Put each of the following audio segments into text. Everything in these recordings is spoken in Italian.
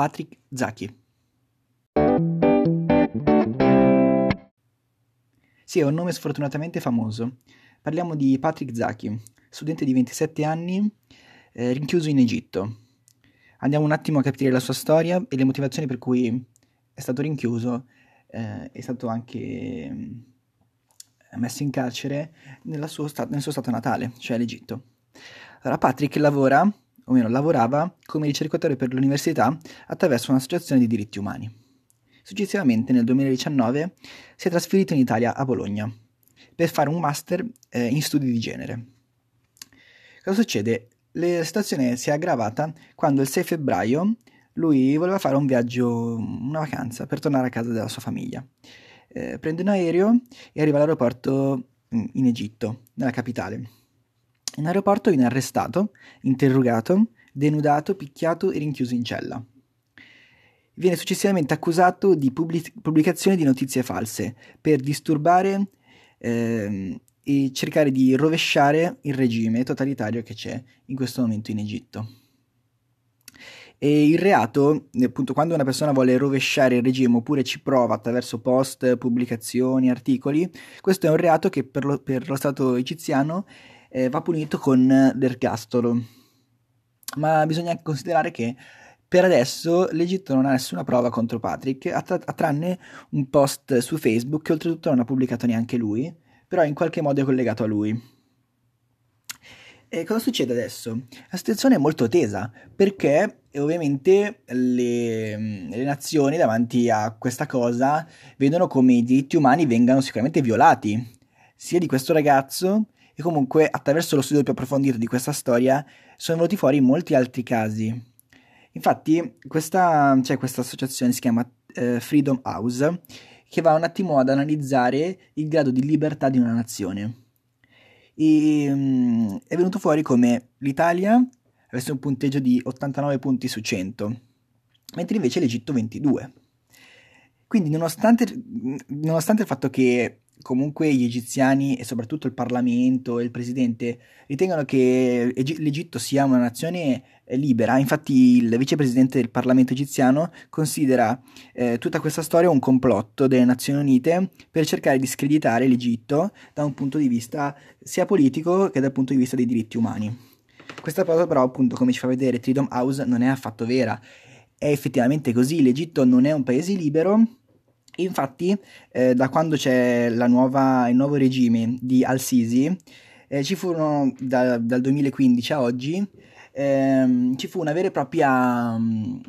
Patrick Zaki. Sì, è un nome sfortunatamente famoso. Parliamo di Patrick Zaki, studente di 27 anni, eh, rinchiuso in Egitto. Andiamo un attimo a capire la sua storia e le motivazioni per cui è stato rinchiuso, eh, è stato anche mm, messo in carcere suo sta- nel suo stato natale, cioè l'Egitto. Allora, Patrick lavora, o meno lavorava, come ricercatore per l'università attraverso un'associazione di diritti umani. Successivamente, nel 2019, si è trasferito in Italia a Bologna per fare un master eh, in studi di genere. Cosa succede? La situazione si è aggravata quando il 6 febbraio lui voleva fare un viaggio, una vacanza, per tornare a casa della sua famiglia. Eh, prende un aereo e arriva all'aeroporto in Egitto, nella capitale. In aeroporto viene arrestato, interrogato, denudato, picchiato e rinchiuso in cella. Viene successivamente accusato di pubblic- pubblicazione di notizie false per disturbare eh, e cercare di rovesciare il regime totalitario che c'è in questo momento in Egitto. E il reato, appunto, quando una persona vuole rovesciare il regime oppure ci prova attraverso post, pubblicazioni, articoli, questo è un reato che per lo, per lo Stato egiziano eh, va punito con l'ergastolo. Ma bisogna considerare che per adesso l'Egitto non ha nessuna prova contro Patrick, a, tra- a tranne un post su Facebook che oltretutto non ha pubblicato neanche lui, però in qualche modo è collegato a lui. E cosa succede adesso? La situazione è molto tesa perché ovviamente le, le, nazioni davanti a questa cosa vedono come i diritti umani vengano sicuramente violati, sia di questo ragazzo e comunque attraverso lo studio più approfondito di questa storia sono venuti fuori molti altri casi. Infatti questa, cioè, questa associazione si chiama eh, Freedom House che va un attimo ad analizzare il grado di libertà di una nazione. E um, è venuto fuori come l'Italia avesse un punteggio di 89 punti su 100, mentre invece l'Egitto 22. Quindi nonostante, nonostante il fatto che comunque gli egiziani e soprattutto il Parlamento e il Presidente ritengono che l'Egitto sia una nazione eh, libera, infatti il vicepresidente del Parlamento egiziano considera eh, tutta questa storia un complotto delle Nazioni Unite per cercare di screditare l'Egitto da un punto di vista sia politico che dal punto di vista dei diritti umani. Questa cosa però appunto come ci fa vedere Freedom House non è affatto vera, è effettivamente così, l'Egitto non è un paese libero Infatti, eh, da quando c'è nuova, il nuovo regime di Al-Sisi, eh, ci furono da, dal 2015 a oggi, ehm, ci fu una vera e propria, mh,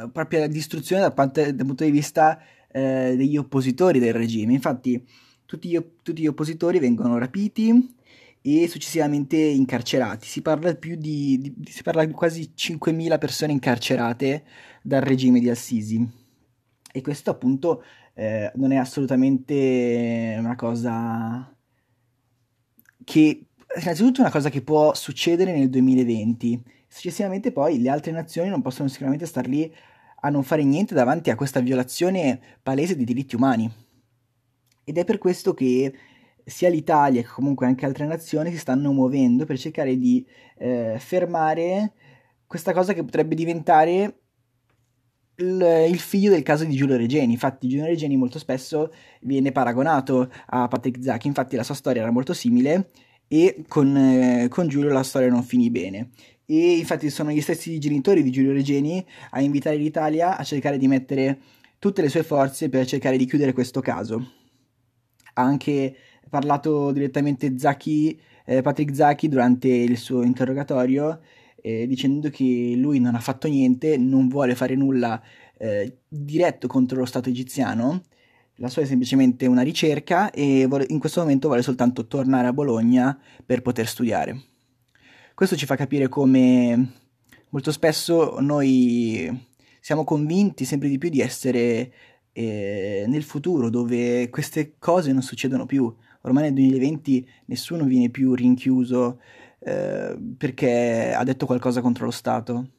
mm, propria distruzione dal, parte, dal, punto di vista eh, degli oppositori del regime. Infatti, tutti gli, tutti gli, oppositori vengono rapiti e successivamente incarcerati. Si parla, di, di, si parla di quasi 5.000 persone incarcerate dal regime di Al-Sisi e questo appunto eh, non è assolutamente una cosa che innanzitutto è una cosa che può succedere nel 2020 successivamente poi le altre nazioni non possono sicuramente star lì a non fare niente davanti a questa violazione palese dei diritti umani. Ed è per questo che sia l'Italia che comunque anche altre nazioni si stanno muovendo per cercare di eh, fermare questa cosa che potrebbe diventare il, il, figlio del caso di Giulio Regeni. Infatti, Giulio Regeni molto spesso viene paragonato a Patrick Zack. Infatti, la sua storia era molto simile e con, eh, con, Giulio la storia non finì bene. E infatti, sono gli stessi genitori di Giulio Regeni a invitare l'Italia a cercare di mettere tutte le sue forze per cercare di chiudere questo caso. Ha anche parlato direttamente Zacchi, eh, Patrick Zacchi durante il suo interrogatorio eh, dicendo che lui non ha fatto niente, non vuole fare nulla eh, diretto contro lo Stato egiziano, la sua è semplicemente una ricerca e vuole, in questo momento vuole soltanto tornare a Bologna per poter studiare. Questo ci fa capire come molto spesso noi siamo convinti sempre di più di essere eh, nel futuro dove queste cose non succedono più. Ormai nel 2020 nessuno viene più rinchiuso eh, perché ha detto qualcosa contro lo Stato.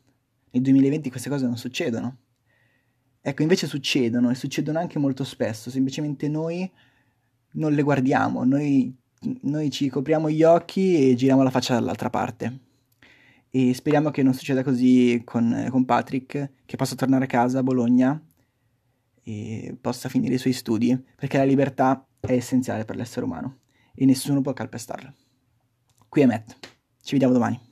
Nel 2020 queste cose non succedono. Ecco, invece succedono e succedono anche molto spesso, semplicemente noi non le guardiamo, noi, noi ci copriamo gli occhi e giriamo la faccia dall'altra parte. e speriamo che non succeda così con, con Patrick, che possa tornare a casa a Bologna e possa finire i suoi studi, perché la libertà è essenziale per l'essere umano e nessuno può calpestarla. Qui è Matt, ci vediamo domani.